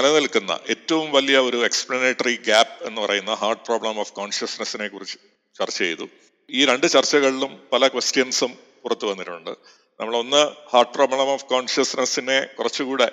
നിലനിൽക്കുന്ന ഏറ്റവും വലിയ ഒരു എക്സ്പ്ലനേറ്ററി ഗ്യാപ്പ് എന്ന് പറയുന്ന ഹാർട്ട് പ്രോബ്ലം ഓഫ് കോൺഷ്യസ്നെസ്സിനെ കുറിച്ച് ചർച്ച ചെയ്തു. ഈ രണ്ട് ചർച്ചകളിലും പല ക്വസ്റ്റ്യൻസും പുറത്തു വന്നിട്ടുണ്ട്. നമ്മളൊന്ന് ഹാർട്ട് പ്രോബ്ലം ഓഫ് കോൺഷ്യസ്നെസ്സിനെ കുറച്ചുകൂടെ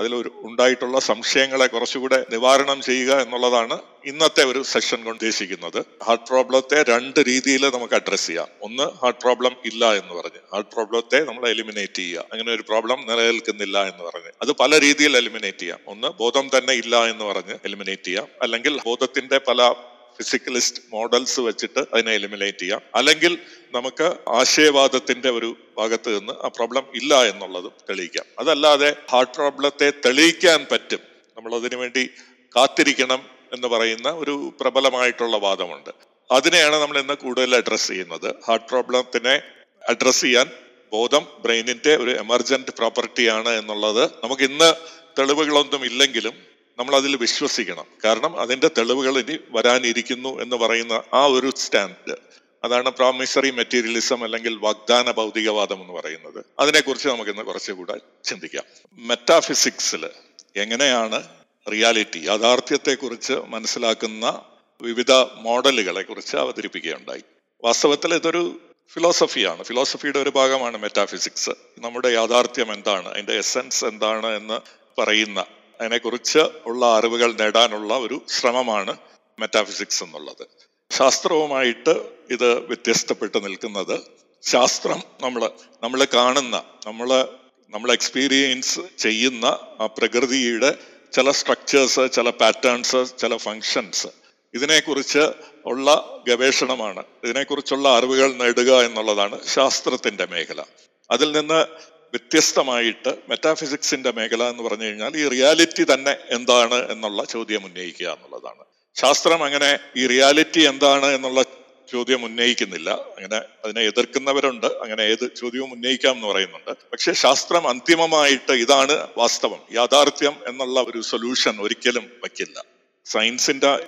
അതിലൊരു ഉണ്ടായിട്ടുള്ള സംശയങ്ങളെ കുറച്ചുകൂടെ നിവാരണം ചെയ്യുക എന്നുള്ളതാണ് ഇന്നത്തെ ഒരു സെഷൻ കൊണ്ട് ഉദ്ദേശിക്കുന്നത്. ഹാർട്ട് പ്രോബ്ലത്തെ രണ്ട് രീതിയിൽ നമുക്ക് അഡ്രസ്സ് ചെയ്യാം. ഒന്ന് ഹാർട്ട് പ്രോബ്ലം ഇല്ല എന്ന് പറഞ്ഞ്. ഹാർട്ട് പ്രോബ്ലത്തെ നമ്മൾ എലിമിനേറ്റ് ചെയ്യുക. അങ്ങനെ ഒരു പ്രോബ്ലം നിലനിൽക്കുന്നില്ല എന്ന് പറഞ്ഞ്. അത് പല രീതിയിൽ എലിമിനേറ്റ് ചെയ്യാം. ഒന്ന് ബോധം തന്നെ ഇല്ല എന്ന് പറഞ്ഞ് എലിമിനേറ്റ് ചെയ്യാം. അല്ലെങ്കിൽ ബോധത്തിന്റെ പല ഫിസിക്കലിസ്റ്റ് മോഡൽസ് വെച്ചിട്ട് അതിനെ എലിമിനേറ്റ് ചെയ്യാം. അല്ലെങ്കിൽ നമുക്ക് ആശയവാദത്തിന്റെ ഒരു ഭാഗത്ത് നിന്ന് ആ പ്രോബ്ലം ഇല്ല എന്നുള്ളതും തെളിയിക്കാം. അതല്ലാതെ ഹാർട്ട് പ്രോബ്ലത്തെ തെളിയിക്കാൻ പറ്റും. നമ്മൾ അതിനു വേണ്ടി കാത്തിരിക്കണം എന്ന് പറയുന്ന ഒരു പ്രബലമായിട്ടുള്ള വാദമുണ്ട്. അതിനെയാണ് നമ്മൾ ഇന്ന് കൂടുതൽ അഡ്രസ്സ് ചെയ്യുന്നത്. ഹാർട്ട് പ്രോബ്ലത്തിനെ അഡ്രസ്സ് ചെയ്യാൻ ബോധം ബ്രെയിനിന്റെ ഒരു എമർജന്റ് പ്രോപ്പർട്ടിയാണ് എന്നുള്ളത്. നമുക്ക് ഇന്ന് തെളിവുകളൊന്നും ഇല്ലെങ്കിലും നമ്മൾ അതിൽ വിശ്വസിക്കണം. കാരണം അതിന്റെ തെളിവുകൾ ഇനി വരാനിരിക്കുന്നു എന്ന് പറയുന്ന ആ ഒരു സ്റ്റാൻഡ് അതാണ് പ്രോമിസറി മെറ്റീരിയലിസം അല്ലെങ്കിൽ വാഗ്ദാന ഭൗതികവാദം എന്ന് പറയുന്നത്. അതിനെക്കുറിച്ച് നമുക്കിന്ന് കുറച്ചുകൂടെ ചിന്തിക്കാം. മെറ്റാഫിസിക്സിൽ എങ്ങനെയാണ് റിയാലിറ്റി യാഥാർത്ഥ്യത്തെക്കുറിച്ച് മനസ്സിലാക്കുന്ന വിവിധ മോഡലുകളെ കുറിച്ച് അവതരിപ്പിക്കുകയുണ്ടായി. വാസ്തവത്തിൽ ഇതൊരു ഫിലോസഫിയാണ് ഫിലോസഫിയുടെ ഒരു ഭാഗമാണ് മെറ്റാഫിസിക്സ് നമ്മുടെ യാഥാർത്ഥ്യം എന്താണ്? അതിന്റെ എസെൻസ് എന്താണ് എന്ന് പറയുന്ന അതിനെക്കുറിച്ച് ഉള്ള അറിവുകൾ നേടാനുള്ള ഒരു ശ്രമമാണ് മെറ്റാഫിസിക്സ് എന്നുള്ളത്. ശാസ്ത്രവുമായിട്ട് ഇത് വ്യത്യസ്തപ്പെട്ട് നിൽക്കുന്നത് ശാസ്ത്രം നമ്മൾ നമ്മൾ കാണുന്ന നമ്മൾ നമ്മൾ എക്സ്പീരിയൻസ് ചെയ്യുന്ന ആ പ്രകൃതിയുടെ ചില സ്ട്രക്ചേഴ്സ് ചില പാറ്റേൺസ് ചില ഫങ്ഷൻസ് ഇതിനെക്കുറിച്ച് ഉള്ള ഗവേഷണമാണ്. ഇതിനെക്കുറിച്ചുള്ള അറിവുകൾ നേടുക എന്നുള്ളതാണ് ശാസ്ത്രത്തിന്റെ മേഖല. അതിൽ നിന്ന് വ്യത്യസ്തമായിട്ട് മെറ്റാഫിസിക്സിന്റെ മേഖല എന്ന് പറഞ്ഞു കഴിഞ്ഞാൽ ഈ റിയാലിറ്റി തന്നെ എന്താണ് എന്നുള്ള ചോദ്യം ഉന്നയിക്കുക എന്നുള്ളതാണ്. ശാസ്ത്രം അങ്ങനെ ഈ റിയാലിറ്റി എന്താണ് എന്നുള്ള ചോദ്യം ഉന്നയിക്കുന്നില്ല. അങ്ങനെ അതിനെ എതിർക്കുന്നവരുണ്ട്. അങ്ങനെ ഏത് ചോദ്യവും ഉന്നയിക്കാം എന്ന് പറയുന്നുണ്ട്. പക്ഷെ ശാസ്ത്രം അന്തിമമായിട്ട് ഇതാണ് വാസ്തവം. യാഥാർത്ഥ്യം എന്നുള്ള ഒരു സൊല്യൂഷൻ ഒരിക്കലും വയ്ക്കില്ല. സയൻസിന്റെ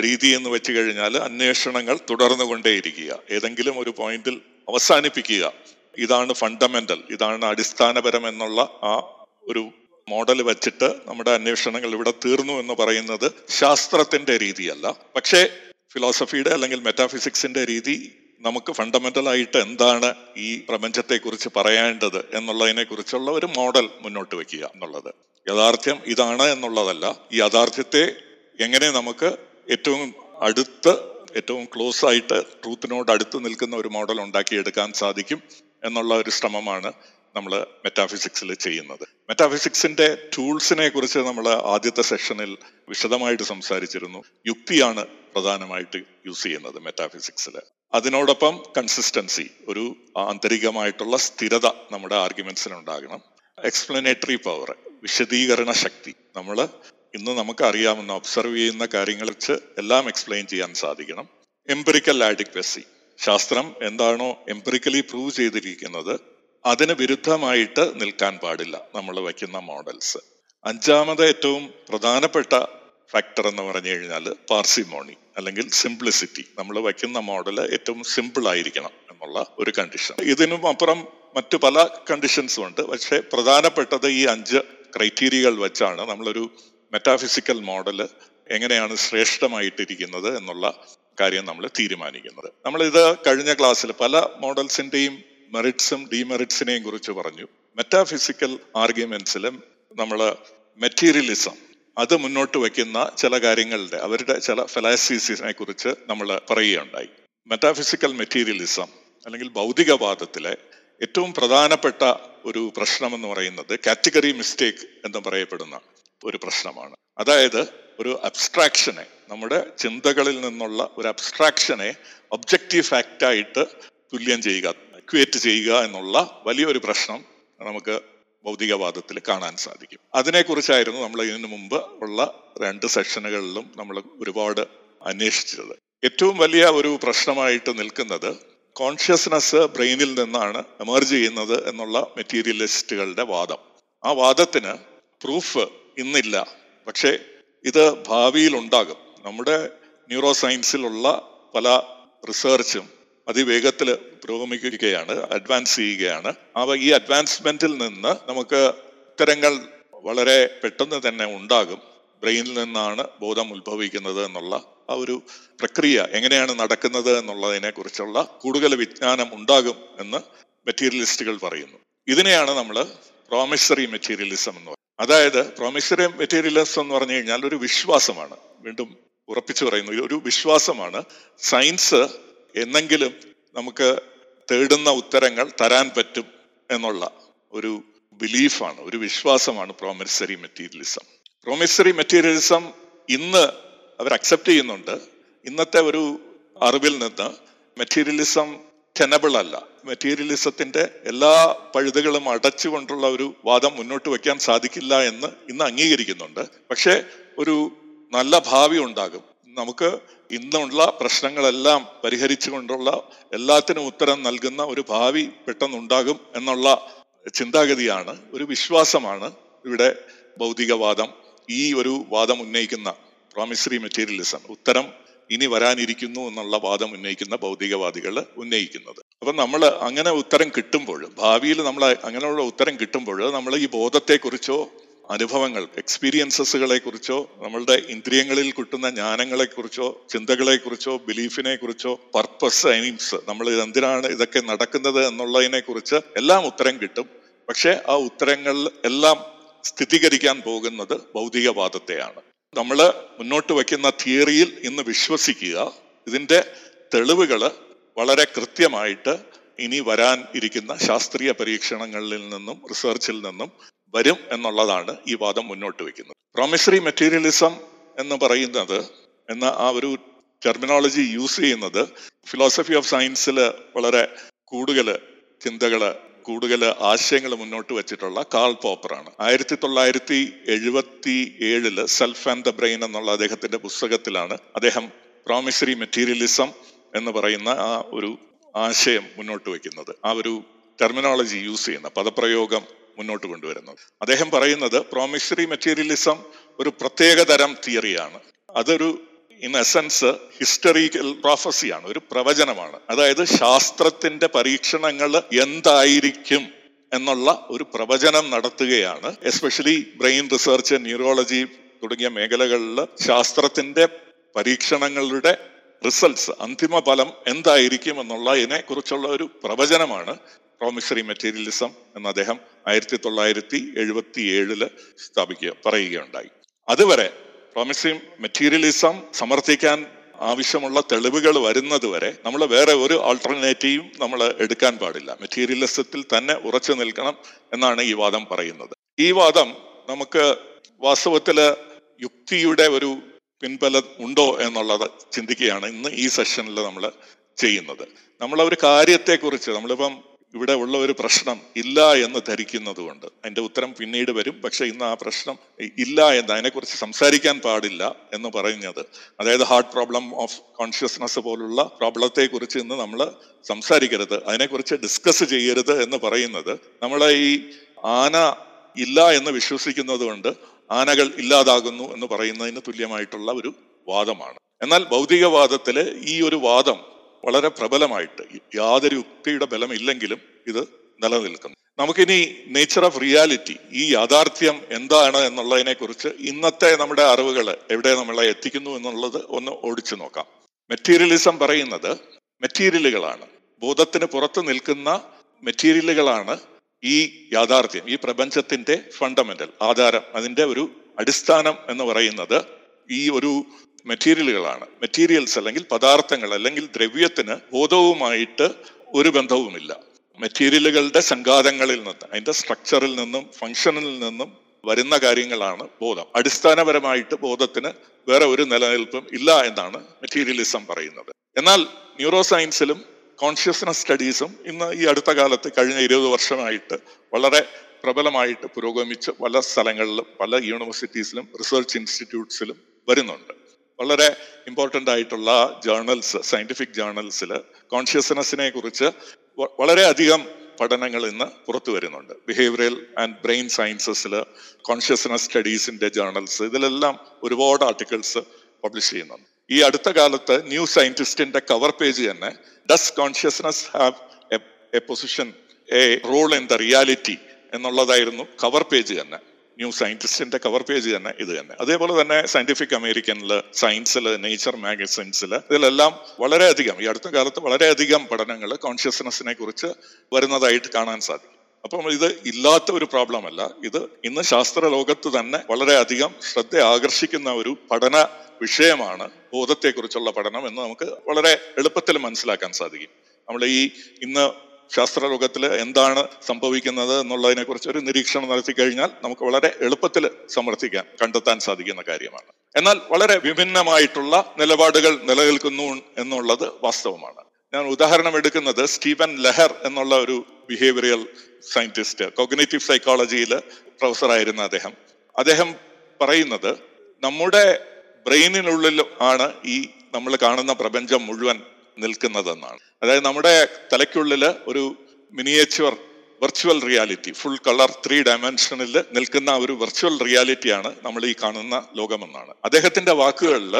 രീതി എന്ന് വെച്ച് കഴിഞ്ഞാൽ അന്വേഷണങ്ങൾ തുടർന്നുകൊണ്ടേയിരിക്കുക. ഏതെങ്കിലും ഒരു പോയിന്റിൽ അവസാനിപ്പിക്കുക. ഇതാണ് ഫണ്ടമെന്റൽ ഇതാണ് അടിസ്ഥാനപരം എന്നുള്ള ആ ഒരു മോഡൽ വെച്ചിട്ട് നമ്മുടെ അന്വേഷണങ്ങൾ ഇവിടെ തീർന്നു എന്ന് പറയുന്നത് ശാസ്ത്രത്തിന്റെ രീതിയല്ല. പക്ഷേ ഫിലോസഫിയുടെ അല്ലെങ്കിൽ മെറ്റാഫിസിക്സിന്റെ രീതി നമുക്ക് ഫണ്ടമെന്റൽ ആയിട്ട് എന്താണ് ഈ പ്രപഞ്ചത്തെക്കുറിച്ച് പറയേണ്ടത് എന്നുള്ളതിനെ കുറിച്ചുള്ള ഒരു മോഡൽ മുന്നോട്ട് വെക്കുക എന്നുള്ളത്. യഥാർത്ഥ്യം ഇതാണ് എന്നുള്ളതല്ല. ഈ യാഥാർത്ഥ്യത്തെ എങ്ങനെ നമുക്ക് ഏറ്റവും അടുത്ത് ഏറ്റവും ക്ലോസ് ആയിട്ട് ട്രൂത്തിനോട് അടുത്ത് നിൽക്കുന്ന ഒരു മോഡൽ ഉണ്ടാക്കിയെടുക്കാൻ സാധിക്കും? എന്നുള്ള ഒരു ശ്രമമാണ് നമ്മൾ മെറ്റാഫിസിക്സിൽ ചെയ്യുന്നത്. മെറ്റാഫിസിക്സിന്റെ ടൂൾസിനെ കുറിച്ച് നമ്മൾ ആദ്യത്തെ സെഷനിൽ വിശദമായിട്ട് സംസാരിച്ചിരുന്നു. യുക്തിയാണ് പ്രധാനമായിട്ട് യൂസ് ചെയ്യുന്നത് മെറ്റാഫിസിക്സിൽ അതിനോടൊപ്പം കൺസിസ്റ്റൻസി ഒരു ആന്തരികമായിട്ടുള്ള സ്ഥിരത നമ്മുടെ ആർഗ്യുമെന്റ്സിന് ഉണ്ടാകണം എക്സ്പ്ലനേറ്ററി പവർ വിശദീകരണ ശക്തി. നമ്മൾ ഇന്ന് നമുക്ക് അറിയാവുന്ന ഒബ്സർവ് ചെയ്യുന്ന കാര്യങ്ങൾ വെച്ച് എല്ലാം എക്സ്പ്ലെയിൻ ചെയ്യാൻ സാധിക്കണം. എംപിറിക്കൽ ആഡിക്വസി ശാസ്ത്രം എന്താണോ എംപിറിക്കലി പ്രൂവ് ചെയ്തിരിക്കുന്നത് അതിന് വിരുദ്ധമായിട്ട് നിൽക്കാൻ പാടില്ല. നമ്മൾ വയ്ക്കുന്ന മോഡൽസ് അഞ്ചാമത് ഏറ്റവും പ്രധാനപ്പെട്ട ഫാക്ടർ എന്ന് പറഞ്ഞു കഴിഞ്ഞാൽ പാർസിമോണി അല്ലെങ്കിൽ സിംപ്ലിസിറ്റി നമ്മൾ വയ്ക്കുന്ന മോഡൽ ഏറ്റവും സിമ്പിൾ ആയിരിക്കണം എന്നുള്ള ഒരു കണ്ടീഷൻ ഇതിനും അപ്പുറം മറ്റു പല കണ്ടീഷൻസും ഉണ്ട്. പക്ഷേ പ്രധാനപ്പെട്ടത് ഈ അഞ്ച് ക്രൈറ്റീരിയകൾ വെച്ചാണ് നമ്മളൊരു മെറ്റാഫിസിക്കൽ മോഡൽ എങ്ങനെയാണ് ശ്രേഷ്ഠമായിട്ടിരിക്കുന്നത് എന്നുള്ള കാര്യം നമ്മൾ തീരുമാനിക്കുന്നത്. നമ്മൾ ഇത് കഴിഞ്ഞ ക്ലാസ്സിൽ പല മോഡൽസിന്റെയും മെറിറ്റ്സും ഡിമെറിറ്റ്സിനെയും കുറിച്ച് പറഞ്ഞു. മെറ്റാഫിസിക്കൽ ആർഗ്യുമെന്റ്സിലും നമ്മൾ മെറ്റീരിയലിസം അത് മുന്നോട്ട് വയ്ക്കുന്ന ചില കാര്യങ്ങളുടെ അവരുടെ ചില ഫിലോസഫീസിനെ കുറിച്ച് നമ്മൾ പറയുകയുണ്ടായി. മെറ്റാഫിസിക്കൽ മെറ്റീരിയലിസം അല്ലെങ്കിൽ ഭൗതികവാദത്തിലെ ഏറ്റവും പ്രധാനപ്പെട്ട ഒരു പ്രശ്നം എന്ന് പറയുന്നത് കാറ്റഗറി മിസ്റ്റേക്ക് എന്ന് പറയപ്പെടുന്ന ഒരു പ്രശ്നമാണ്. അതായത് ഒരു അബ്സ്ട്രാക്ഷനെ നമ്മുടെ ചിന്തകളിൽ നിന്നുള്ള ഒരു അബ്സ്ട്രാക്ഷനെ ഒബ്ജക്റ്റീവ് ഫാക്റ്റായിട്ട് തുല്യം ചെയ്യുക ഇക്വേറ്റ് ചെയ്യുക എന്നുള്ള വലിയൊരു പ്രശ്നം നമുക്ക് ഭൗതികവാദത്തിൽ കാണാൻ സാധിക്കും. അതിനെക്കുറിച്ചായിരുന്നു നമ്മൾ ഇതിനു മുമ്പ് ഉള്ള രണ്ട് സെഷനുകളിലും നമ്മൾ ഒരുപാട് അന്വേഷിച്ചത്. ഏറ്റവും വലിയ ഒരു പ്രശ്നമായിട്ട് നിൽക്കുന്നത് കോൺഷ്യസ്നസ് ബ്രെയിനിൽ നിന്നാണ് എമർജ് ചെയ്യുന്നത് എന്നുള്ള മെറ്റീരിയലിസ്റ്റുകളുടെ വാദം. ആ വാദത്തിന് പ്രൂഫ് ഇന്നില്ല. പക്ഷേ ഇത് ഭാവിയിൽ ഉണ്ടാകും നമ്മുടെ ന്യൂറോ സയൻസിലുള്ള പല റിസർച്ചും അതിവേഗത്തിൽ പുരോഗമിക്കുകയാണ് അഡ്വാൻസ് ചെയ്യുകയാണ്. ആ ഈ അഡ്വാൻസ്മെന്റിൽ നിന്ന് നമുക്ക് ഉത്തരങ്ങൾ വളരെ പെട്ടെന്ന് തന്നെ ഉണ്ടാകും. ബ്രെയിനിൽ നിന്നാണ് ബോധം ഉത്ഭവിക്കുന്നത് എന്നുള്ള ആ ഒരു പ്രക്രിയ എങ്ങനെയാണ് നടക്കുന്നത് എന്നുള്ളതിനെ കുറിച്ചുള്ള കൂടുതൽ വിജ്ഞാനം ഉണ്ടാകും എന്ന് മെറ്റീരിയലിസ്റ്റുകൾ പറയുന്നു. ഇതിനെയാണ് നമ്മൾ പ്രോമിസറി മെറ്റീരിയലിസം എന്ന് പറയുന്നത്. അതായത് പ്രോമിസറി മെറ്റീരിയലിസം എന്ന് പറഞ്ഞു കഴിഞ്ഞാൽ ഒരു വിശ്വാസമാണ്. വീണ്ടും ഉറപ്പിച്ചു പറയുന്നു. ഒരു വിശ്വാസമാണ്. സയൻസ് എന്നെങ്കിലും നമുക്ക് തേടുന്ന ഉത്തരങ്ങൾ തരാൻ പറ്റും എന്നുള്ള ഒരു ബിലീഫാണ് ഒരു വിശ്വാസമാണ് പ്രോമിസറി മെറ്റീരിയലിസം പ്രോമിസറി മെറ്റീരിയലിസം ഇന്ന് അവർ അക്സെപ്റ്റ് ചെയ്യുന്നുണ്ട്. ഇന്നത്തെ ഒരു അറിവിൽ നിന്ന് മെറ്റീരിയലിസം ടെനബിൾ അല്ല. മെറ്റീരിയലിസത്തിന്റെ എല്ലാ പഴുതുകളും അടച്ചുകൊണ്ടുള്ള ഒരു വാദം മുന്നോട്ട് വയ്ക്കാൻ സാധിക്കില്ല എന്ന് ഇന്ന് അംഗീകരിക്കുന്നുണ്ട്. പക്ഷേ ഒരു നല്ല ഭാവി ഉണ്ടാകും. നമുക്ക് ഇന്നുള്ള പ്രശ്നങ്ങളെല്ലാം പരിഹരിച്ചുകൊണ്ടുള്ള എല്ലാത്തിനും ഉത്തരം നൽകുന്ന ഒരു ഭാവി പെട്ടെന്നുണ്ടാകും എന്നുള്ള ചിന്താഗതിയാണ് ഒരു വിശ്വാസമാണ് ഇവിടെ ഭൗതികവാദം. ഈ ഒരു വാദം ഉന്നയിക്കുന്ന പ്രോമിസറി മെറ്റീരിയലിസം ഉത്തരം ഇനി വരാനിരിക്കുന്നു എന്നുള്ള വാദം ഉന്നയിക്കുന്ന ഭൗതികവാദികൾ ഉന്നയിക്കുന്നത്. അപ്പം നമ്മൾ അങ്ങനെ ഉത്തരം കിട്ടുമ്പോൾ ഭാവിയിൽ നമ്മൾ അങ്ങനെയുള്ള ഉത്തരം കിട്ടുമ്പോൾ നമ്മൾ ഈ ബോധത്തെക്കുറിച്ചോ അനുഭവങ്ങൾ എക്സ്പീരിയൻസസുകളെ കുറിച്ചോ നമ്മളുടെ ഇന്ദ്രിയങ്ങളിൽ കിട്ടുന്ന ജ്ഞാനങ്ങളെ കുറിച്ചോ ചിന്തകളെ കുറിച്ചോ ബിലീഫിനെ കുറിച്ചോ പർപ്പസ് എയിംസ് നമ്മൾ എന്തിനാണ് ഇതൊക്കെ നടക്കുന്നത് എന്നുള്ളതിനെ കുറിച്ച് എല്ലാം ഉത്തരം കിട്ടും. പക്ഷേ ആ ഉത്തരങ്ങൾ എല്ലാം സ്ഥിരീകരിക്കാൻ പോകുന്നത് ഭൗതികവാദത്തെയാണ്. നമ്മൾ മുന്നോട്ട് വയ്ക്കുന്ന തിയറിയിൽ ഇന്ന് വിശ്വസിക്കുക ഇതിന്റെ തെളിവുകൾ വളരെ കൃത്യമായിട്ട് ഇനി വരാൻ ഇരിക്കുന്ന ശാസ്ത്രീയ പരീക്ഷണങ്ങളിൽ നിന്നും റിസർച്ചിൽ നിന്നും വരും എന്നുള്ളതാണ് ഈ വാദം മുന്നോട്ട് വയ്ക്കുന്നത്. പ്രോമിസറി മെറ്റീരിയലിസം എന്ന് പറയുന്നത് എന്ന ആ ഒരു ടെർമിനോളജി യൂസ് ചെയ്യുന്നത് ഫിലോസഫി ഓഫ് സയൻസിൽ വളരെ കൂടുതൽ ചിന്തകൾ കൂടുതൽ ആശയങ്ങൾ മുന്നോട്ട് വെച്ചിട്ടുള്ള കാൾ പോപ്പറാണ് ആയിരത്തി തൊള്ളായിരത്തി എഴുപത്തി ഏഴിൽ സെൽഫ് ആൻഡ് ദ ബ്രെയിൻ എന്നുള്ള അദ്ദേഹത്തിന്റെ പുസ്തകത്തിലാണ് അദ്ദേഹം പ്രോമിസറി മെറ്റീരിയലിസം എന്ന് പറയുന്ന ആ ഒരു ആശയം മുന്നോട്ട് വയ്ക്കുന്നത്. ആ ഒരു ടെർമിനോളജി യൂസ് ചെയ്യുന്ന പദപ്രയോഗം മുന്നോട്ട് കൊണ്ടുവരുന്നത് അദ്ദേഹം പറയുന്നത് പ്രോമിസറി മെറ്റീരിയലിസം ഒരു പ്രത്യേക തരം തിയറിയാണ് അതൊരു ഇൻ എസൻസ് ഹിസ്റ്ററിക്കൽ പ്രോഫസിയാണ് ഒരു പ്രവചനമാണ്. അതായത് ശാസ്ത്രത്തിന്റെ പരീക്ഷണങ്ങൾ എന്തായിരിക്കും എന്നുള്ള ഒരു പ്രവചനം നടത്തുകയാണ്. എസ്പെഷ്യലി ബ്രെയിൻ റിസർച്ച് ന്യൂറോളജി തുടങ്ങിയ മേഖലകളിൽ ശാസ്ത്രത്തിന്റെ പരീക്ഷണങ്ങളുടെ റിസൾട്ട്സ് അന്തിമ ഫലം എന്തായിരിക്കും എന്നുള്ളതിനെ കുറിച്ചുള്ള ഒരു പ്രവചനമാണ്. പ്രോമിസറി മെറ്റീരിയലിസം എന്ന് അദ്ദേഹം ആയിരത്തി തൊള്ളായിരത്തി എഴുപത്തി ഏഴിൽ സ്ഥാപിക്കുക പറയുകയുണ്ടായി. അതുവരെ പ്രോമിസറി മെറ്റീരിയലിസം സമർത്ഥിക്കാൻ ആവശ്യമുള്ള തെളിവുകൾ വരുന്നത് വരെ നമ്മൾ വേറെ ഒരു ആൾട്ടർനേറ്റീവും നമ്മൾ എടുക്കാൻ പാടില്ല. മെറ്റീരിയലിസത്തിൽ തന്നെ ഉറച്ചു നിൽക്കണം എന്നാണ് ഈ വാദം പറയുന്നത്. ഈ വാദം നമുക്ക് വാസ്തവത്തിൽ യുക്തിയുടെ ഒരു പിൻബലം ഉണ്ടോ എന്നുള്ളത് ചിന്തിക്കുകയാണ് ഇന്ന് ഈ സെഷനിൽ നമ്മൾ ചെയ്യുന്നത്. നമ്മൾ ഒരു കാര്യത്തെക്കുറിച്ച് നമ്മളിപ്പം ഇവിടെ ഉള്ള ഒരു പ്രശ്നം ഇല്ല എന്ന് ധരിക്കുന്നത് കൊണ്ട് അതിന്റെ ഉത്തരം പിന്നീട് വരും. പക്ഷെ ഇന്ന് ആ പ്രശ്നം ഇല്ല എന്ന് അതിനെക്കുറിച്ച് സംസാരിക്കാൻ പാടില്ല എന്ന് പറയുന്നത് അതായത് ഹാർട്ട് പ്രോബ്ലം ഓഫ് കോൺഷ്യസ്നസ് പോലുള്ള പ്രോബ്ലത്തെക്കുറിച്ച് ഇന്ന് നമ്മൾ സംസാരിക്കരുത്. അതിനെക്കുറിച്ച് ഡിസ്കസ് ചെയ്യരുത് എന്ന് പറയുന്നത് നമ്മളെ ഈ ആന ഇല്ല എന്ന് വിശ്വസിക്കുന്നത് കൊണ്ട് ആനകൾ ഇല്ലാതാകുന്നു എന്ന് പറയുന്നതിന് തുല്യമായിട്ടുള്ള ഒരു വാദമാണ്. എന്നാൽ ഭൗതികവാദത്തിലെ ഈ ഒരു വാദം വളരെ പ്രബലമായിട്ട് യാതൊരു യുക്തിയുടെ ബലമില്ലെങ്കിലും ഇത് നിലനിൽക്കുന്നു. നമുക്കിനി നേച്ചർ ഓഫ് റിയാലിറ്റി ഈ യാഥാർത്ഥ്യം എന്താണ് എന്നുള്ളതിനെ കുറിച്ച് ഇന്നത്തെ നമ്മുടെ അറിവുകൾ എവിടെ നമ്മളെ എത്തിക്കുന്നു എന്നുള്ളത് ഒന്ന് ഓടിച്ചു നോക്കാം. മെറ്റീരിയലിസം പറയുന്നത് മെറ്റീരിയലുകളാണ് ബോധത്തിന് പുറത്ത് നിൽക്കുന്ന മെറ്റീരിയലുകളാണ് ഈ യാഥാർത്ഥ്യം ഈ പ്രപഞ്ചത്തിന്റെ ഫണ്ടമെന്റൽ ആധാരം അതിന്റെ ഒരു അടിസ്ഥാനം എന്ന് പറയുന്നത് ഈ ഒരു മെറ്റീരിയലുകളാണ് മെറ്റീരിയൽസ് അല്ലെങ്കിൽ പദാർത്ഥങ്ങൾ അല്ലെങ്കിൽ ദ്രവ്യത്തിന് ബോധവുമായിട്ട് ഒരു ബന്ധവുമില്ല. മെറ്റീരിയലുകളുടെ സംഘാതങ്ങളിൽ നിന്ന് അതിന്റെ സ്ട്രക്ചറിൽ നിന്നും ഫങ്ഷനിൽ നിന്നും വരുന്ന കാര്യങ്ങളാണ് ബോധം. അടിസ്ഥാനപരമായിട്ട് ബോധത്തിന് വേറെ ഒരു നിലനിൽപ്പും ഇല്ല എന്നാണ് മെറ്റീരിയലിസം പറയുന്നത്. എന്നാൽ ന്യൂറോ സയൻസിലും കോൺഷ്യസ്നസ് സ്റ്റഡീസും ഇന്ന് ഈ അടുത്ത കാലത്ത് കഴിഞ്ഞ ഇരുപത് വർഷമായിട്ട് വളരെ പ്രബലമായിട്ട് പുരോഗമിച്ച് പല സ്ഥലങ്ങളിലും പല യൂണിവേഴ്സിറ്റീസിലും റിസർച്ച് ഇൻസ്റ്റിറ്റ്യൂട്ട്സിലും വരുന്നുണ്ട്. വളരെ ഇമ്പോർട്ടന്റ് ആയിട്ടുള്ള ജേർണൽസ് സയന്റിഫിക് ജേർണൽസിൽ കോൺഷ്യസ്നെസ്സിനെ കുറിച്ച് വളരെയധികം പഠനങ്ങൾ ഇന്ന് പുറത്തു വരുന്നുണ്ട്. ബിഹേവിയറൽ ആൻഡ് ബ്രെയിൻ സയൻസസിൽ കോൺഷ്യസ്നസ് സ്റ്റഡീസിന്റെ ജേർണൽസ് ഇതിലെല്ലാം ഒരുപാട് ആർട്ടിക്കിൾസ് പബ്ലിഷ് ചെയ്യുന്നുണ്ട്. ഈ അടുത്ത കാലത്ത് ന്യൂ സയന്റിസ്റ്റിന്റെ കവർ പേജ് തന്നെ does consciousness have a position a role in the reality എന്നുള്ളതായിരുന്നു കവർ പേജ് തന്നെ. ന്യൂ സയന്റിസ്റ്റിന്റെ കവർ പേജ് തന്നെ ഇത് തന്നെ. അതേപോലെ തന്നെ സയന്റിഫിക് അമേരിക്കനിൽ സയൻസിൽ നേച്ചർ മാഗസിൻസിൽ ഇതിലെല്ലാം വളരെയധികം ഈ അടുത്ത കാലത്ത് വളരെയധികം പഠനങ്ങൾ കോൺഷ്യസ്നെസ്സിനെ കുറിച്ച് വരുന്നതായിട്ട് കാണാൻ സാധിക്കും. അപ്പം ഇത് ഇല്ലാത്ത ഒരു പ്രോബ്ലം അല്ല. ഇത് ഇന്ന് ശാസ്ത്ര ലോകത്ത് തന്നെ വളരെയധികം ശ്രദ്ധ ആകർഷിക്കുന്ന ഒരു പഠന വിഷയമാണ് ബോധത്തെക്കുറിച്ചുള്ള പഠനം എന്ന് നമുക്ക് വളരെ എളുപ്പത്തിൽ മനസ്സിലാക്കാൻ സാധിക്കും. നമ്മൾ ഈ ഇന്ന് ശാസ്ത്രലോകത്തിൽ എന്താണ് സംഭവിക്കുന്നത് എന്നുള്ളതിനെ കുറിച്ച് ഒരു നിരീക്ഷണം നടത്തി കഴിഞ്ഞാൽ നമുക്ക് വളരെ എളുപ്പത്തിൽ സമർത്ഥിക്കാൻ കണ്ടെത്താൻ സാധിക്കുന്ന കാര്യമാണ്. എന്നാൽ വളരെ വിഭിന്നമായിട്ടുള്ള നിലപാടുകൾ നിലനിൽക്കുന്നു എന്നുള്ളത് വാസ്തവമാണ്. ഞാൻ ഉദാഹരണം എടുക്കുന്നത് സ്റ്റീവൻ ലഹർ എന്നുള്ള ഒരു ബിഹേവിയറൽ സയന്റിസ്റ്റ് കോഗ്നേറ്റീവ് സൈക്കോളജിയിൽ പ്രൊഫസറായിരുന്ന അദ്ദേഹം. അദ്ദേഹം പറയുന്നത് നമ്മുടെ ബ്രെയിനിനുള്ളിൽ ആണ് ഈ നമ്മൾ കാണുന്ന പ്രപഞ്ചം മുഴുവൻ നിൽക്കുന്നതെന്നാണ്. അതായത് നമ്മുടെ തലയ്ക്കുള്ളിൽ ഒരു miniature virtual reality full colour three ഡയമെൻഷനിൽ നിൽക്കുന്ന ഒരു വെർച്വൽ റിയാലിറ്റിയാണ് നമ്മൾ ഈ കാണുന്ന ലോകമെന്നാണ്. അദ്ദേഹത്തിന്റെ വാക്കുകളിൽ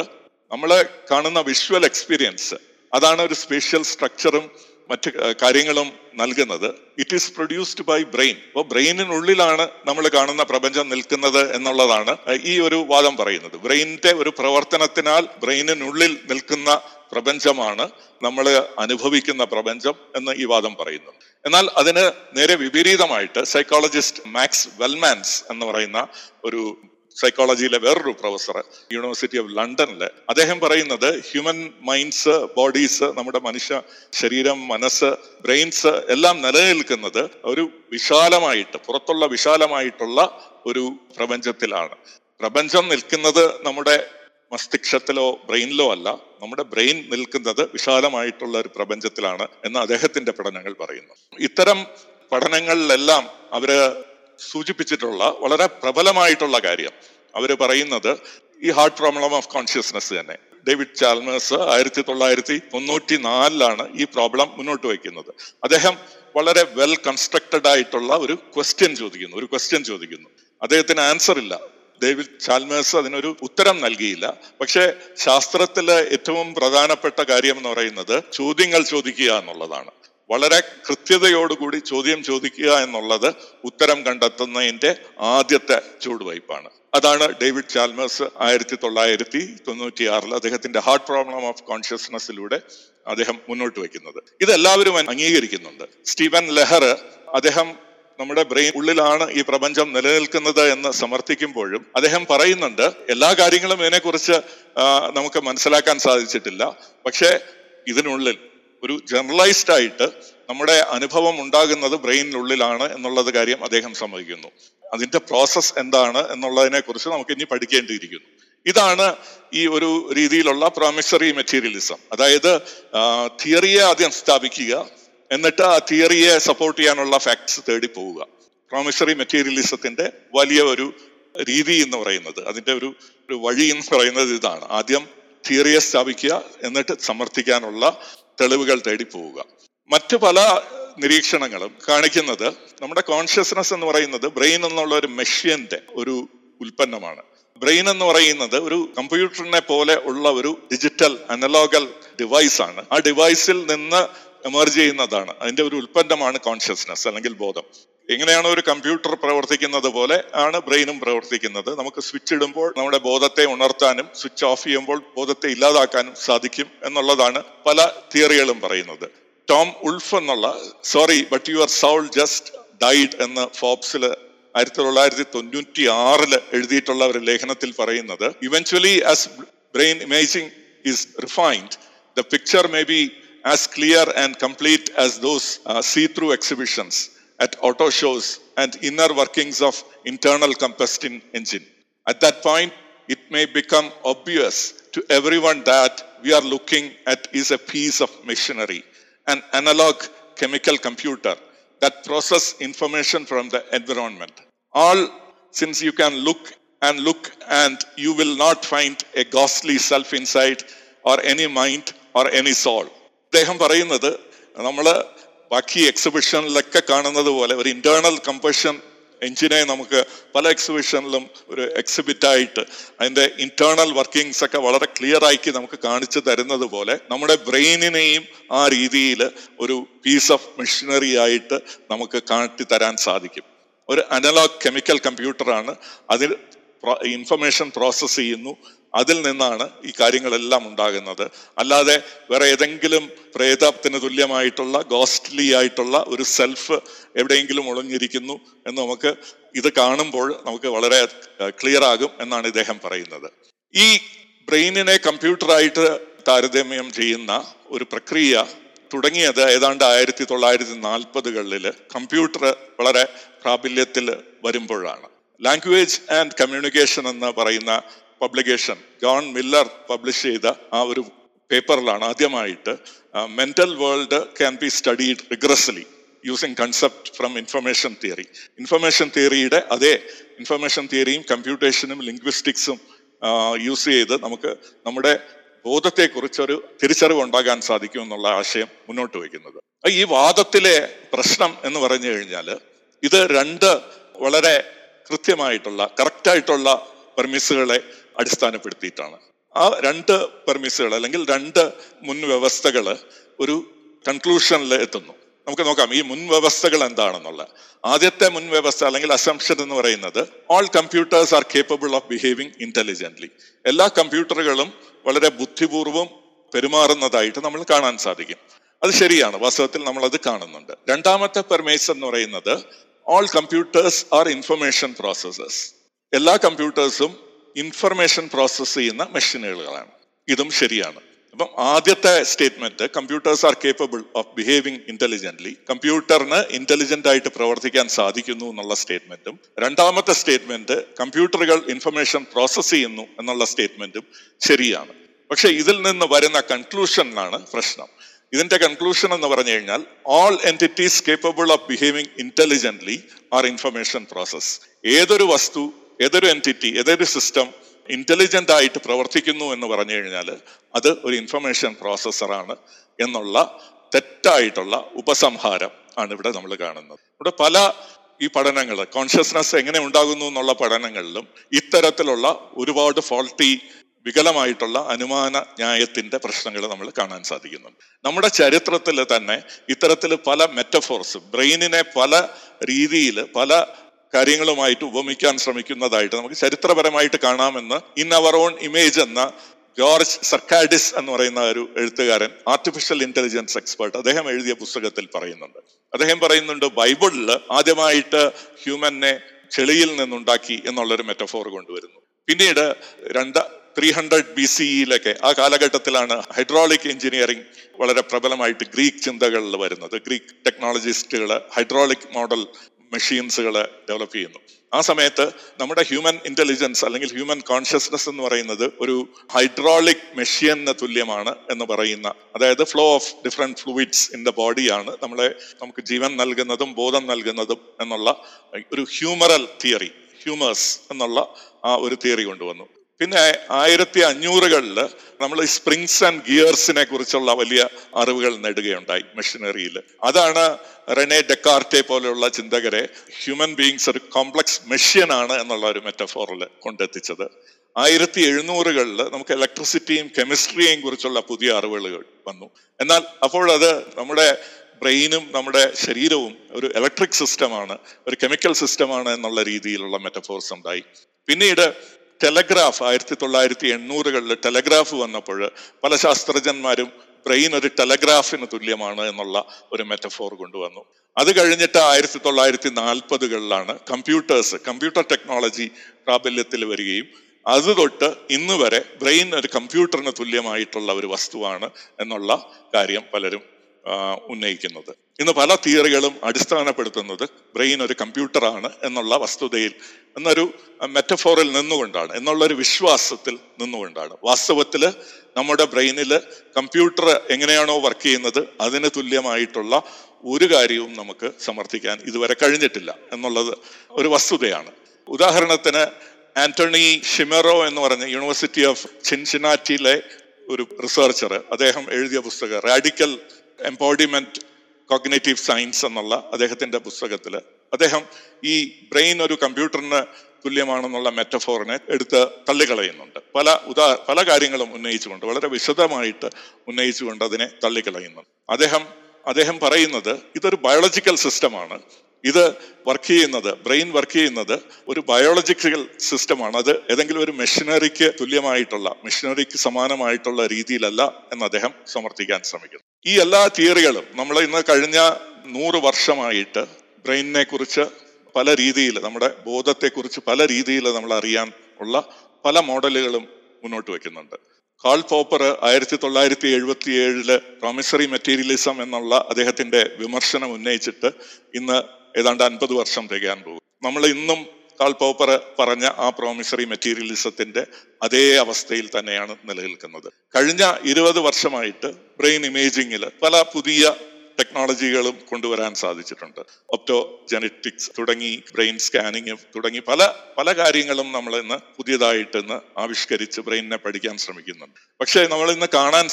നമ്മൾ കാണുന്ന വിഷ്വൽ എക്സ്പീരിയൻസ് അതാണ് ഒരു സ്പേഷ്യൽ സ്ട്രക്ചറും മറ്റ് കാര്യങ്ങളും നൽകുന്നത്. It is produced by brain അപ്പോൾ ബ്രെയിനിനുള്ളിലാണ് നമ്മൾ കാണുന്ന പ്രപഞ്ചം നിൽക്കുന്നത് എന്നുള്ളതാണ് ഈ ഒരു വാദം പറയുന്നത്. ബ്രെയിനിന്റെ ഒരു പ്രവർത്തനത്തിനാൽ ബ്രെയിനിനുള്ളിൽ നിൽക്കുന്ന പ്രപഞ്ചമാണ് നമ്മൾ അനുഭവിക്കുന്ന പ്രപഞ്ചം എന്ന് ഈ വാദം പറയുന്നു. എന്നാൽ അതിന് നേരെ വിപരീതമായിട്ട് സൈക്കോളജിസ്റ്റ് മാക്സ് വെൽമാൻസ് എന്ന് പറയുന്ന ഒരു സൈക്കോളജിയിലെ വേറൊരു പ്രൊഫസർ യൂണിവേഴ്സിറ്റി ഓഫ് ലണ്ടനിൽ അദ്ദേഹം പറയുന്നത് ഹ്യൂമൻ മൈൻഡ്സ് ബോഡീസ് നമ്മുടെ മനുഷ്യ ശരീരം മനസ്സ് ബ്രെയിൻസ് എല്ലാം നിലനിൽക്കുന്നത് ഒരു വിശാലമായിട്ട് പുറത്തുള്ള വിശാലമായിട്ടുള്ള ഒരു പ്രപഞ്ചത്തിലാണ്. പ്രപഞ്ചം നിൽക്കുന്നത് നമ്മുടെ മസ്തിഷ്കത്തിലോ ബ്രെയിനിലോ അല്ല നമ്മുടെ ബ്രെയിൻ നിൽക്കുന്നത് വിശാലമായിട്ടുള്ള ഒരു പ്രപഞ്ചത്തിലാണ് എന്ന് അദ്ദേഹത്തിന്റെ പഠനങ്ങൾ പറയുന്നു. ഇത്തരം പഠനങ്ങളിലെല്ലാം അവർ സൂചിപ്പിച്ചിട്ടുള്ള വളരെ പ്രബലമായിട്ടുള്ള കാര്യം. അവർ പറയുന്നത് ഈ ഹാർട്ട് പ്രോബ്ലം ഓഫ് കോൺഷ്യസ്നെസ് തന്നെ. ഡേവിഡ് ചാൽമേഴ്സ് ആയിരത്തി തൊള്ളായിരത്തി തൊണ്ണൂറ്റി നാലിലാണ് ഈ പ്രോബ്ലം മുന്നോട്ട് വയ്ക്കുന്നത്. അദ്ദേഹം വളരെ വെൽ കൺസ്ട്രക്റ്റഡ് ആയിട്ടുള്ള ഒരു ക്വസ്റ്റ്യൻ ചോദിക്കുന്നു ഒരു ക്വസ്റ്റ്യൻ ചോദിക്കുന്നു. അദ്ദേഹത്തിന് ആൻസർ ഇല്ല. ഡേവിഡ് ചാൽമേഴ്സ് അതിനൊരു ഉത്തരം നൽകിയില്ല. പക്ഷേ ശാസ്ത്രത്തിലെ ഏറ്റവും പ്രധാനപ്പെട്ട കാര്യം എന്ന് പറയുന്നത് ചോദ്യങ്ങൾ ചോദിക്കുക എന്നുള്ളതാണ്. വളരെ കൃത്യതയോടുകൂടി ചോദ്യം ചോദിക്കുക എന്നുള്ളത് ഉത്തരം കണ്ടെത്തുന്നതിന്റെ ആദ്യത്തെ ചൂടുവയ്പ്പാണ് അതാണ് ഡേവിഡ് ചാൽമേഴ്സ് ആയിരത്തി തൊള്ളായിരത്തി തൊണ്ണൂറ്റി ആറിൽ അദ്ദേഹത്തിന്റെ ഹാർട്ട് പ്രോബ്ലം ഓഫ് കോൺഷ്യസ്നെസ്സിലൂടെ അദ്ദേഹം മുന്നോട്ട് വയ്ക്കുന്നത്. ഇതെല്ലാവരും അംഗീകരിക്കുന്നുണ്ട്. സ്റ്റീവൻ ലെഹർ അദ്ദേഹം നമ്മുടെ ബ്രെയിൻ ഉള്ളിലാണ് ഈ പ്രപഞ്ചം നിലനിൽക്കുന്നത് എന്ന് സമർത്ഥിക്കുമ്പോഴും അദ്ദേഹം പറയുന്നുണ്ട് എല്ലാ കാര്യങ്ങളും ഇതിനെക്കുറിച്ച് നമുക്ക് മനസ്സിലാക്കാൻ സാധിച്ചിട്ടില്ല. പക്ഷേ ഇതിനുള്ളിൽ ഒരു ജനറലൈസ്ഡ് ആയിട്ട് നമ്മുടെ അനുഭവം ഉണ്ടാകുന്നത് ബ്രെയിനിനുള്ളിലാണ് എന്നുള്ളത് കാര്യം അദ്ദേഹം സമ്മതിക്കുന്നു. അതിന്റെ പ്രോസസ്സ് എന്താണ് എന്നുള്ളതിനെ കുറിച്ച് നമുക്ക് ഇനി പഠിക്കേണ്ടിയിരിക്കുന്നു. ഇതാണ് ഈ ഒരു രീതിയിലുള്ള പ്രോമിസറി മെറ്റീരിയലിസം അതായത് തിയറിയെ ആദ്യം സ്ഥാപിക്കുക എന്നിട്ട് ആ തിയറിയെ സപ്പോർട്ട് ചെയ്യാനുള്ള ഫാക്ട്സ് തേടി പോവുക. പ്രോമിസറി മെറ്റീരിയലിസത്തിന്റെ വലിയ ഒരു രീതി എന്ന് പറയുന്നത് അതിന്റെ ഒരു ഒരു വഴി എന്ന് പറയുന്നത് ഇതാണ്. ആദ്യം തിയറിയെ സ്ഥാപിക്കുക എന്നിട്ട് സമർത്ഥിക്കാനുള്ള തെളിവുകൾ തേടി പോവുക. മറ്റു പല നിരീക്ഷണങ്ങളും കാണിക്കുന്നത് നമ്മുടെ കോൺഷ്യസ്നസ് എന്ന് പറയുന്നത് ബ്രെയിൻ എന്നുള്ള ഒരു മെഷീന്റെ ഒരു ഉൽപ്പന്നമാണ്. ബ്രെയിൻ എന്ന് പറയുന്നത് ഒരു കമ്പ്യൂട്ടറിനെ പോലെ ഉള്ള ഒരു ഡിജിറ്റൽ അനലോഗൽ ഡിവൈസ് ആണ്. ആ ഡിവൈസിൽ നിന്ന് എമർജ് ചെയ്യുന്നതാണ്. അതിന്റെ ഒരു ഉൽപ്പന്നമാണ് കോൺഷ്യസ്നസ് അല്ലെങ്കിൽ ബോധം. എങ്ങനെയാണ് ഒരു കമ്പ്യൂട്ടർ പ്രവർത്തിക്കുന്നത് പോലെ ആണ് ബ്രെയിനും പ്രവർത്തിക്കുന്നത്. നമുക്ക് സ്വിച്ച് ഇടുമ്പോൾ നമ്മുടെ ബോധത്തെ ഉണർത്താനും സ്വിച്ച് ഓഫ് ചെയ്യുമ്പോൾ ബോധത്തെ ഇല്ലാതാക്കാനും സാധിക്കും എന്നുള്ളതാണ് പല തിയറികളും പറയുന്നത്. ടോം ഉൾഫ് എന്നുള്ള sorry but your soul just died എന്ന് ഫോബ്സിൽ ആയിരത്തി തൊള്ളായിരത്തി തൊണ്ണൂറ്റി ആറിൽ എഴുതിയിട്ടുള്ള ഒരു ലേഖനത്തിൽ പറയുന്നത് eventually as brain imaging is refined the picture may be as clear and complete as those uh, see-through exhibitions at auto shows and inner workings of internal combustion engine. At that point, it may become obvious to everyone that we are looking at is a piece of machinery, an analog chemical computer that process information from the environment. All since you can look and look and you will not find a ghostly self inside or any mind or any soul. അദ്ദേഹം പറയുന്നത് നമ്മൾ ബാക്കി എക്സിബിഷനിലൊക്കെ കാണുന്നത് പോലെ ഒരു internal combustion എഞ്ചിനെ നമുക്ക് പല എക്സിബിഷനിലും ഒരു എക്സിബിറ്റായിട്ട് അതിന്റെ ഇന്റേണൽ വർക്കിങ്സ് ഒക്കെ വളരെ ക്ലിയർ ആക്കി നമുക്ക് കാണിച്ചു തരുന്നത് പോലെ നമ്മുടെ ബ്രെയിനിനെയും ആ രീതിയിൽ ഒരു പീസ് ഓഫ് മെഷീനറി ആയിട്ട് നമുക്ക് കാട്ടി തരാൻ സാധിക്കും. ഒരു അനലോഗ് കെമിക്കൽ കമ്പ്യൂട്ടറാണ് അതിൽ ഇൻഫർമേഷൻ പ്രോസസ്സ് ചെയ്യുന്നു. അതിൽ നിന്നാണ് ഈ കാര്യങ്ങളെല്ലാം ഉണ്ടാകുന്നത്. അല്ലാതെ വേറെ ഏതെങ്കിലും പ്രേതത്തിന് തുല്യമായിട്ടുള്ള ഗോസ്റ്റ്ലി ആയിട്ടുള്ള ഒരു സെൽഫ് എവിടെയെങ്കിലും ഒളിഞ്ഞിരിക്കുന്നു എന്ന് നമുക്ക് ഇത് കാണുമ്പോൾ നമുക്ക് വളരെ ക്ലിയർ ആകും എന്നാണ് ഇദ്ദേഹം പറയുന്നത്. ഈ ബ്രെയിനിനെ കമ്പ്യൂട്ടറായിട്ട് താരതമ്യം ചെയ്യുന്ന ഒരു പ്രക്രിയ തുടങ്ങിയത് ഏതാണ്ട് ആയിരത്തി തൊള്ളായിരത്തി നാൽപ്പതുകളിൽ കമ്പ്യൂട്ടർ വളരെ പ്രാബല്യത്തിൽ വരുമ്പോഴാണ്. ലാംഗ്വേജ് ആൻഡ് കമ്മ്യൂണിക്കേഷൻ എന്ന് പറയുന്ന പബ്ലിക്കേഷൻ ജോൺ മില്ലർ പബ്ലിഷ് ചെയ്ത ആ ഒരു പേപ്പറിലാണ് ആദ്യമായിട്ട് mental world can be studied rigorously using concept from information theory information തിയറിയുടെ അതേ ഇൻഫർമേഷൻ തിയറിയും കമ്പ്യൂട്ടേഷനും ലിംഗ്വിസ്റ്റിക്സും യൂസ് ചെയ്ത് നമുക്ക് നമ്മുടെ ബോധത്തെക്കുറിച്ചൊരു തിരിച്ചറിവ് ഉണ്ടാകാൻ സാധിക്കും എന്നുള്ള ആശയം മുന്നോട്ട് വയ്ക്കുന്നത്. ഈ വാദത്തിലെ പ്രശ്നം എന്ന് പറഞ്ഞു കഴിഞ്ഞാൽ ഇത് രണ്ട് വളരെ കൃത്യമായിട്ടുള്ള കറക്റ്റായിട്ടുള്ള പെർമിസുകളെ അടിസ്ഥാനപ്പെടുത്തിയിട്ടാണ്. ആ രണ്ട് പെർമിസുകൾ അല്ലെങ്കിൽ രണ്ട് മുൻവ്യവസ്ഥകൾ ഒരു കൺക്ലൂഷനിൽ എത്തുന്നു. നമുക്ക് നോക്കാം ഈ മുൻവ്യവസ്ഥകൾ എന്താണെന്നുള്ള. ആദ്യത്തെ മുൻവ്യവസ്ഥ അല്ലെങ്കിൽ അസംഷൻ എന്ന് പറയുന്നത് all computers are capable of behaving intelligently എല്ലാ കമ്പ്യൂട്ടറുകളും വളരെ ബുദ്ധിപൂർവം പെരുമാറുന്നതായിട്ട് നമ്മൾ കാണാൻ സാധിക്കും. അത് ശരിയാണ് വാസ്തവത്തിൽ നമ്മൾ അത് കാണുന്നുണ്ട്. രണ്ടാമത്തെ പെർമേസ് എന്ന് പറയുന്നത് all computers are information processors എല്ലാ കമ്പ്യൂട്ടേഴ്സും ഇൻഫർമേഷൻ പ്രോസസ്സ് ചെയ്യുന്ന മെഷീനുകളാണ് ഇതും ശരിയാണ്. അപ്പം ആദ്യത്തെ statement computers are capable of behaving intelligently കമ്പ്യൂട്ടറിന് intelligent ആയിട്ട് പ്രവർത്തിക്കാൻ സാധിക്കുന്നു എന്നുള്ള സ്റ്റേറ്റ്മെന്റും രണ്ടാമത്തെ സ്റ്റേറ്റ്മെന്റ് കമ്പ്യൂട്ടറുകൾ ഇൻഫർമേഷൻ പ്രോസസ്സ് ചെയ്യുന്നു എന്നുള്ള സ്റ്റേറ്റ്മെന്റും ശരിയാണ്. പക്ഷെ ഇതിൽ നിന്ന് വരുന്ന കൺക്ലൂഷനിലാണ് പ്രശ്നം. ഇതിന്റെ കൺക്ലൂഷൻ എന്ന് പറഞ്ഞു കഴിഞ്ഞാൽ all entities capable of behaving intelligently are information process ഏതൊരു വസ്തു ഏതൊരു എന്റിറ്റി ഏതൊരു സിസ്റ്റം ഇന്റലിജന്റ് ആയിട്ട് പ്രവർത്തിക്കുന്നു എന്ന് പറഞ്ഞു കഴിഞ്ഞാൽ അത് ഒരു ഇൻഫർമേഷൻ പ്രോസസ്സറാണ് എന്നുള്ള തെറ്റായിട്ടുള്ള ഉപസംഹാരം ആണ് ഇവിടെ നമ്മൾ കാണുന്നത്. ഇവിടെ പല ഈ പഠനങ്ങൾ കോൺഷ്യസ്നസ് എങ്ങനെ ഉണ്ടാകുന്നു എന്നുള്ള പഠനങ്ങളിലും ഇത്തരത്തിലുള്ള ഒരുപാട് ഫോൾട്ടി വികലമായിട്ടുള്ള അനുമാന ന്യായത്തിന്റെ പ്രശ്നങ്ങൾ നമ്മൾ കാണാൻ സാധിക്കുന്നുണ്ട്. നമ്മുടെ ചരിത്രത്തിൽ തന്നെ ഇത്തരത്തിൽ പല മെറ്റഫോർസ് ബ്രെയിനിനെ പല രീതിയിൽ പല കാര്യങ്ങളുമായിട്ട് ഉപമിക്കാൻ ശ്രമിക്കുന്നതായിട്ട് നമുക്ക് ചരിത്രപരമായിട്ട് കാണാമെന്ന് ഇൻ അവർ ഓൺ ഇമേജ് എന്ന ജോർജ് സർക്കാഡിസ് എന്ന് പറയുന്ന ഒരു എഴുത്തുകാരൻ ആർട്ടിഫിഷ്യൽ ഇന്റലിജൻസ് എക്സ്പേർട്ട് അദ്ദേഹം എഴുതിയ പുസ്തകത്തിൽ പറയുന്നുണ്ട്. അദ്ദേഹം പറയുന്നുണ്ട് ബൈബിളിൽ ആദ്യമായിട്ട് ഹ്യൂമനെ ചെളിയിൽ നിന്നുണ്ടാക്കി എന്നുള്ളൊരു മെറ്റഫോർ കൊണ്ടുവരുന്നു. പിന്നീട് രണ്ട് ത്രീ ഹൺഡ്രഡ് ബി സിയിലൊക്കെ ആ കാലഘട്ടത്തിലാണ് ഹൈഡ്രോളിക് എഞ്ചിനീയറിംഗ് വളരെ പ്രബലമായിട്ട് ഗ്രീക്ക് ചിന്തകളിൽ വരുന്നത്. ഗ്രീക്ക് ടെക്നോളജിസ്റ്റുകൾ ഹൈഡ്രോളിക് മോഡൽ മെഷീൻസുകൾ ഡെവലപ്പ് ചെയ്യുന്നു. ആ സമയത്ത് നമ്മുടെ ഹ്യൂമൻ ഇന്റലിജൻസ് അല്ലെങ്കിൽ ഹ്യൂമൻ കോൺഷ്യസ്നസ് എന്ന് പറയുന്നത് ഒരു ഹൈഡ്രോളിക് മെഷീന് തുല്യമാണ് എന്ന് പറയുന്ന അതായത് flow of different fluids in the ബോഡിയാണ് നമ്മളെ നമുക്ക് ജീവൻ നൽകുന്നതും ബോധം നൽകുന്നതും എന്നുള്ള ഒരു ഹ്യൂമറൽ തിയറി ഹ്യൂമേഴ്സ് എന്നുള്ള ആ ഒരു തിയറി കൊണ്ടുവന്നു. പിന്നെ ആയിരത്തി അഞ്ഞൂറുകളിൽ നമ്മൾ സ്പ്രിങ്സ് ആൻഡ് ഗിയേഴ്സിനെ കുറിച്ചുള്ള വലിയ അറിവുകൾ നേടുകയുണ്ടായി മെഷീനറിയിൽ. അതാണ് റെനെ ഡെക്കാർട്ടെ പോലെയുള്ള ചിന്തകരെ ഹ്യൂമൻ ബീങ്സ് ഒരു കോംപ്ലക്സ് മെഷീൻ ആണ് എന്നുള്ള ഒരു മെറ്റഫോറിൽ കൊണ്ടെത്തിച്ചത്. ആയിരത്തി എഴുന്നൂറുകളിൽ നമുക്ക് ഇലക്ട്രിസിറ്റിയും കെമിസ്ട്രിയെയും കുറിച്ചുള്ള പുതിയ അറിവുകൾ വന്നു. എന്നാൽ അപ്പോൾ അത് നമ്മുടെ ബ്രെയിനും നമ്മുടെ ശരീരവും ഒരു ഇലക്ട്രിക് സിസ്റ്റമാണ് ഒരു കെമിക്കൽ സിസ്റ്റമാണ് എന്നുള്ള രീതിയിലുള്ള മെറ്റഫോർസ് ഉണ്ടായി. പിന്നീട് ടെലഗ്രാഫ് ആയിരത്തി തൊള്ളായിരത്തി എണ്ണൂറുകളിൽ ടെലഗ്രാഫ് വന്നപ്പോൾ പല ശാസ്ത്രജ്ഞന്മാരും ബ്രെയിൻ ഒരു ടെലഗ്രാഫിന് തുല്യമാണ് എന്നുള്ള ഒരു മെറ്റഫോർ കൊണ്ടുവന്നു. അത് കഴിഞ്ഞിട്ട് ആയിരത്തി തൊള്ളായിരത്തി നാൽപ്പതുകളിലാണ് കമ്പ്യൂട്ടേഴ്സ് കമ്പ്യൂട്ടർ ടെക്നോളജി പ്രാബല്യത്തിൽ വരികയും അത് തൊട്ട് ഇന്ന് വരെ ബ്രെയിൻ ഒരു കമ്പ്യൂട്ടറിന് തുല്യമായിട്ടുള്ള ഒരു വസ്തുവാണ് എന്നുള്ള കാര്യം പലരും ഉന്നയിക്കുന്നത്. ഇന്ന് പല തിയറികളും അടിസ്ഥാനപ്പെടുത്തുന്നത് ബ്രെയിൻ ഒരു കമ്പ്യൂട്ടറാണ് എന്നുള്ള വസ്തുതയിൽ എന്നൊരു മെറ്റഫോറിൽ നിന്നുകൊണ്ടാണ് എന്നുള്ളൊരു വിശ്വാസത്തിൽ നിന്നുകൊണ്ടാണ്. വാസ്തവത്തിൽ നമ്മുടെ ബ്രെയിനിൽ കമ്പ്യൂട്ടർ എങ്ങനെയാണോ വർക്ക് ചെയ്യുന്നത് അതിന് തുല്യമായിട്ടുള്ള ഒരു കാര്യവും നമുക്ക് സമർത്ഥിക്കാൻ ഇതുവരെ കഴിഞ്ഞിട്ടില്ല എന്നുള്ളത് ഒരു വസ്തുതയാണ്. ഉദാഹരണത്തിന് ആന്റണി ഷിമെറോ എന്ന് പറഞ്ഞ യൂണിവേഴ്സിറ്റി ഓഫ് ചിൻസിനാറ്റിയിലെ ഒരു റിസർച്ചർ അദ്ദേഹം എഴുതിയ പുസ്തകം റാഡിക്കൽ എംപോഡിമെന്റ് കോഗ്നേറ്റീവ് സയൻസ് എന്നുള്ള അദ്ദേഹത്തിന്റെ പുസ്തകത്തിൽ അദ്ദേഹം ഈ ബ്രെയിൻ ഒരു കമ്പ്യൂട്ടറിന് തുല്യമാണെന്നുള്ള മെറ്റഫോറിനെ എടുത്ത് തള്ളിക്കളയുന്നുണ്ട്. പല ഉദാ പല കാര്യങ്ങളും ഉന്നയിച്ചുകൊണ്ട് വളരെ വിശദമായിട്ട് ഉന്നയിച്ചുകൊണ്ട് അതിനെ തള്ളിക്കളയുന്നുണ്ട് അദ്ദേഹം അദ്ദേഹം പറയുന്നത് ഇതൊരു ബയോളജിക്കൽ സിസ്റ്റമാണ്. ഇത് വർക്ക് ചെയ്യുന്നത് ബ്രെയിൻ വർക്ക് ചെയ്യുന്നത് ഒരു ബയോളജിക്കൽ സിസ്റ്റമാണ്. അത് ഏതെങ്കിലും ഒരു മെഷീനറിക്ക് തുല്യമായിട്ടുള്ള മെഷീനറിക്ക് സമാനമായിട്ടുള്ള രീതിയിലല്ല എന്ന് അദ്ദേഹം സമർത്ഥിക്കാൻ ശ്രമിക്കുന്നു. ഈ എല്ലാ തിയറികളും നമ്മൾ ഇന്ന് കഴിഞ്ഞ നൂറ് വർഷമായിട്ട് ബ്രെയിനിനെ കുറിച്ച് പല രീതിയിൽ നമ്മുടെ ബോധത്തെക്കുറിച്ച് പല രീതിയിൽ നമ്മൾ അറിയാൻ ഉള്ള പല മോഡലുകളും മുന്നോട്ട് വെക്കുന്നുണ്ട്. കാൾ പോപ്പർ ആയിരത്തി തൊള്ളായിരത്തി എഴുപത്തി ഏഴിൽ പ്രൊമിസറി മെറ്റീരിയലിസം എന്നുള്ള അദ്ദേഹത്തിന്റെ വിമർശനം ഉന്നയിച്ചിട്ട് ഇന്ന് ഏതാണ്ട് അൻപത് വർഷം തികയാൻ പോകും നമ്മൾ ഇന്നും കാൾ പോപ്പർ പറഞ്ഞ ആ പ്രോമിസറി മെറ്റീരിയലിസത്തിന്റെ അതേ അവസ്ഥയിൽ തന്നെയാണ് നിലനിൽക്കുന്നത്. കഴിഞ്ഞ ഇരുപത് വർഷമായിട്ട് ബ്രെയിൻ ഇമേജിങ്ങിൽ പല പുതിയ ടെക്നോളജികളും കൊണ്ടുവരാൻ സാധിച്ചിട്ടുണ്ട്. ഒപ്റ്റോ ജനറ്റിക്സ് തുടങ്ങി ബ്രെയിൻ സ്കാനിങ് തുടങ്ങി പല പല കാര്യങ്ങളും നമ്മൾ ഇന്ന് പുതിയതായിട്ട് ഇന്ന് ആവിഷ്കരിച്ച് ബ്രെയിനിനെ പഠിക്കാൻ ശ്രമിക്കുന്നുണ്ട്. പക്ഷേ നമ്മൾ ഇന്ന് കാണാൻ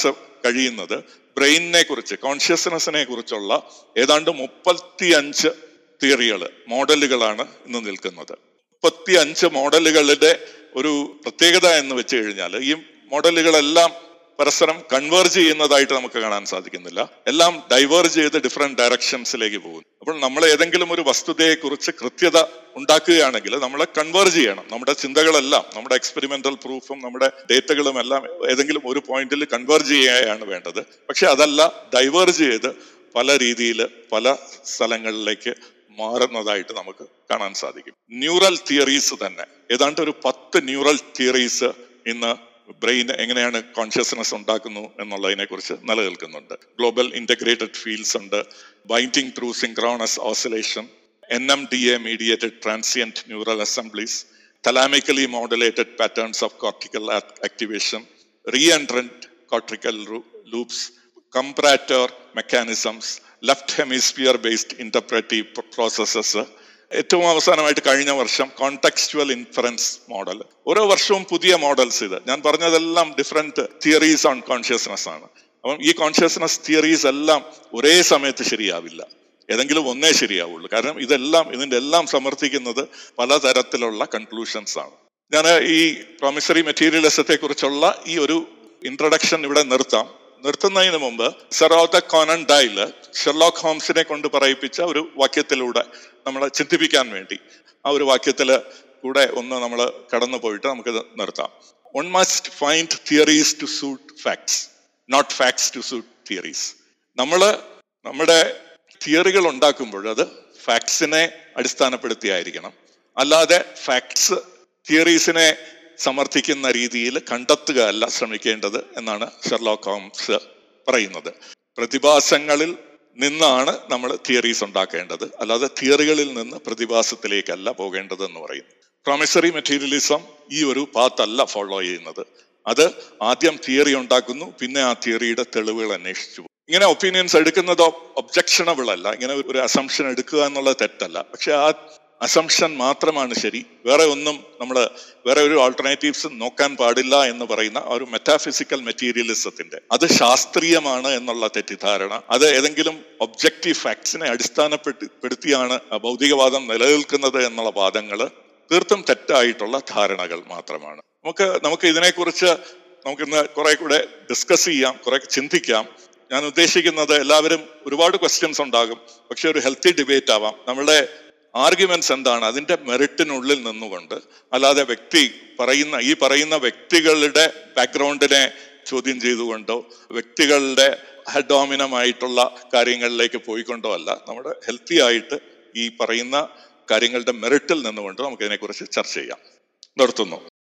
കഴിയുന്നത് ബ്രെയിനിനെ കുറിച്ച് കോൺഷ്യസ്നെസ്സിനെ കുറിച്ചുള്ള ഏതാണ്ട് മുപ്പത്തി അഞ്ച് തിയറികൾ മോഡലുകളാണ് ഇന്ന് നിൽക്കുന്നത്. മുപ്പത്തി അഞ്ച് മോഡലുകളുടെ ഒരു പ്രത്യേകത എന്ന് വെച്ച് കഴിഞ്ഞാൽ ഈ മോഡലുകളെല്ലാം പരസ്പരം കൺവേർജ് ചെയ്യുന്നതായിട്ട് നമുക്ക് കാണാൻ സാധിക്കുന്നില്ല. എല്ലാം ഡൈവേർജ് ചെയ്ത് ഡിഫറെന്റ് ഡയറക്ഷൻസിലേക്ക് പോകുന്നു. അപ്പോൾ നമ്മൾ ഏതെങ്കിലും ഒരു വസ്തുതയെക്കുറിച്ച് കൃത്യത ഉണ്ടാക്കുകയാണെങ്കിൽ നമ്മളെ കൺവേർജ് ചെയ്യണം. നമ്മുടെ ചിന്തകളെല്ലാം നമ്മുടെ എക്സ്പെരിമെന്റൽ പ്രൂഫും നമ്മുടെ ഡേറ്റകളും എല്ലാം ഏതെങ്കിലും ഒരു പോയിന്റിൽ കൺവേർജ് ചെയ്യുകയാണ് വേണ്ടത്. പക്ഷെ അതല്ല ഡൈവേർജ് ചെയ്ത് പല രീതിയിൽ പല സ്ഥലങ്ങളിലേക്ക് മാറുന്നതായിട്ട് നമുക്ക് കാണാൻ സാധിക്കും. ന്യൂറൽ തിയറീസ് തന്നെ. ഏതാണ്ട് ഒരു പത്ത് ന്യൂറൽ തിയറീസ് ഇന്ന് ബ്രെയിൻ എങ്ങനെയാണ് കോൺഷ്യസ്നെസ് ഉണ്ടാക്കുന്നു എന്നുള്ളതിനെ കുറിച്ച് നിലനിൽക്കുന്നുണ്ട് ഗ്ലോബൽ ഇന്റഗ്രേറ്റഡ് ഫീൽഡ്സ് ഉണ്ട്. Binding through synchronous oscillation N M D A mediated transient neural assemblies thalamically modulated patterns of cortical activation reentrant cortical loops comparator mechanisms left hemisphere based interpretive processes ഏറ്റവും അവസാനമായിട്ട് കഴിഞ്ഞ വർഷം contextual inference model ഓരോ വർഷവും പുതിയ models ഇത്. ഞാൻ പറഞ്ഞതെല്ലാം ഡിഫറെന്റ് തിയറീസ് ഓൺ കോൺഷ്യസ്നെസ് ആണ്. അപ്പം ഈ കോൺഷ്യസ്നെസ് തിയറീസ് എല്ലാം ഒരേ സമയത്ത് ശരിയാവില്ല. ഏതെങ്കിലും ഒന്നേ ശരിയാവുള്ളൂ. കാരണം ഇതെല്ലാം ഇതിന്റെ എല്ലാം സമർത്ഥിക്കുന്നത് പലതരത്തിലുള്ള കൺക്ലൂഷൻസ് ആണ്. ഞാൻ ഈ പ്രോമിസറി മെറ്റീരിയലിസത്തെ കുറിച്ചുള്ള ഈ ഒരു ഇൻട്രൊഡക്ഷൻ ഇവിടെ നിർത്താം. നിർത്തുന്നതിന് മുമ്പ് സെറോത്ത കോനൻ ഡൈൽ ഷെർലോക്ക് ഹോംസിനെ കൊണ്ട് പറയിപ്പിച്ച ഒരു വാക്യത്തിലൂടെ നമ്മളെ ചിന്തിപ്പിക്കാൻ വേണ്ടി ആ ഒരു വാക്യത്തിൽ കൂടെ ഒന്ന് നമ്മൾ കടന്നു പോയിട്ട് നമുക്ക് നിർത്താം. One must find theories to suit facts not facts to suit theories നമ്മൾ നമ്മുടെ തിയറികൾ ഉണ്ടാക്കുമ്പോൾ അത് ഫാക്ട്സിനെ അടിസ്ഥാനപ്പെടുത്തിയായിരിക്കണം. അല്ലാതെ ഫാക്ട്സ് തിയറീസിനെ സമർത്ഥിക്കുന്ന രീതിയിൽ കണ്ടെത്തുക അല്ല ശ്രമിക്കേണ്ടത് എന്നാണ് ഷെർലോക്ക് ഹോംസ് പറയുന്നത്. പ്രതിഭാസങ്ങളിൽ നിന്നാണ് നമ്മൾ തിയറീസ് ഉണ്ടാക്കേണ്ടത്. അല്ലാതെ തിയറികളിൽ നിന്ന് പ്രതിഭാസത്തിലേക്കല്ല പോകേണ്ടത് എന്ന് പറയുന്നു. പ്രൊമിസറി മെറ്റീരിയലിസം ഈ ഒരു പാത്തല്ല ഫോളോ ചെയ്യുന്നത്. അത് ആദ്യം തിയറി ഉണ്ടാക്കുന്നു പിന്നെ ആ തിയറിയുടെ തെളിവുകൾ അന്വേഷിച്ചു ഇങ്ങനെ ഒപ്പീനിയൻസ് എടുക്കുന്നത് ഒബ്ജക്ഷണബിൾ അല്ല. ഇങ്ങനെ ഒരു അസംഷൻ എടുക്കുക എന്നുള്ളത് തെറ്റല്ല. പക്ഷെ ആ അസംഷൻ മാത്രമാണ് ശരി. വേറെ ഒന്നും നമ്മൾ വേറെ ഒരു ആൾട്ടർനേറ്റീവ്സ് നോക്കാൻ പാടില്ല എന്ന് പറയുന്ന ഒരു മെറ്റാഫിസിക്കൽ മെറ്റീരിയലിസത്തിന്റെ അത് ശാസ്ത്രീയമാണ് എന്നുള്ള തെറ്റിദ്ധാരണ. അത് ഏതെങ്കിലും ഒബ്ജക്റ്റീവ് ഫാക്ട്സിനെ അടിസ്ഥാനപ്പെടുത്തിയാണ് ഭൗതികവാദം നിലനിൽക്കുന്നത് എന്നുള്ള വാദങ്ങൾ തീർത്തും തെറ്റായിട്ടുള്ള ധാരണകൾ മാത്രമാണ്. നമുക്ക് നമുക്ക് ഇതിനെക്കുറിച്ച് നമുക്കിന്ന് കുറെ കൂടെ ഡിസ്കസ് ചെയ്യാം കുറെ ചിന്തിക്കാം. ഞാൻ ഉദ്ദേശിക്കുന്നത് എല്ലാവരും ഒരുപാട് ക്വസ്റ്റ്യൻസ് ഉണ്ടാകും. പക്ഷെ ഒരു ഹെൽത്തി ഡിബേറ്റ് ആവാം. നമ്മളുടെ ആർഗ്യുമെന്റ്സ് എന്താണ്? അതിന്റെ മെറിറ്റിനുള്ളിൽ നിന്നുകൊണ്ട് അല്ലാതെ വ്യക്തി പറയുന്ന ഈ പറയുന്ന വ്യക്തികളുടെ ബാക്ക്ഗ്രൗണ്ടിനെ ചോദ്യം ചെയ്തുകൊണ്ടോ വ്യക്തികളുടെ ഹഡോമിനമായിട്ടുള്ള കാര്യങ്ങളിലേക്ക് പോയിക്കൊണ്ടോ അല്ല നമ്മുടെ ഹെൽത്തി ആയിട്ട് ഈ പറയുന്ന കാര്യങ്ങളുടെ മെറിറ്റിൽ നിന്നുകൊണ്ട് നമുക്കിതിനെക്കുറിച്ച് ചർച്ച ചെയ്യാം. നിർത്തുന്നു.